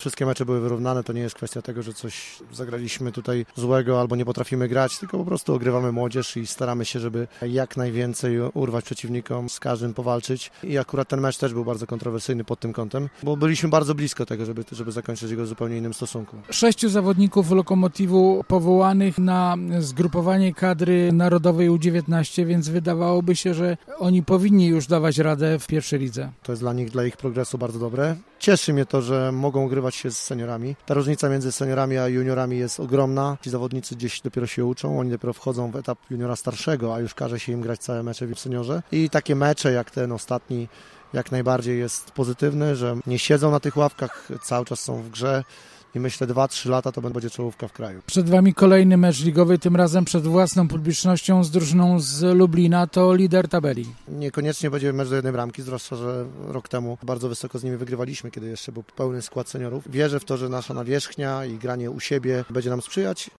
Wszystkie mecze były wyrównane, to nie jest kwestia tego, że coś zagraliśmy tutaj złego albo nie potrafimy grać, tylko po prostu ogrywamy młodzież i staramy się, żeby jak najwięcej urwać przeciwnikom, z każdym powalczyć. I akurat ten mecz też był bardzo kontrowersyjny pod tym kątem, bo byliśmy bardzo blisko tego, żeby, żeby zakończyć go w zupełnie innym stosunku. Sześciu zawodników Lokomotivu powołanych na zgrupowanie kadry narodowej U19, więc wydawałoby się, że oni powinni już dawać radę w pierwszej lidze. To jest dla nich, dla ich progresu bardzo dobre. Cieszy mnie to, że mogą grywać się z seniorami. Ta różnica między seniorami a juniorami jest ogromna. Ci zawodnicy gdzieś dopiero się uczą, oni dopiero wchodzą w etap juniora starszego, a już każe się im grać całe mecze w seniorze. I takie mecze jak ten ostatni jak najbardziej jest pozytywny, że nie siedzą na tych ławkach, cały czas są w grze i myślę 2-3 lata to będzie czołówka w kraju. Przed Wami kolejny mecz ligowy, tym razem przed własną publicznością z drużyną z Lublina, to lider tabeli. Niekoniecznie będzie mecz do jednej bramki, zwłaszcza, że rok temu bardzo wysoko z nimi wygrywaliśmy, kiedy jeszcze był pełny skład seniorów. Wierzę w to, że nasza nawierzchnia i granie u siebie będzie nam sprzyjać.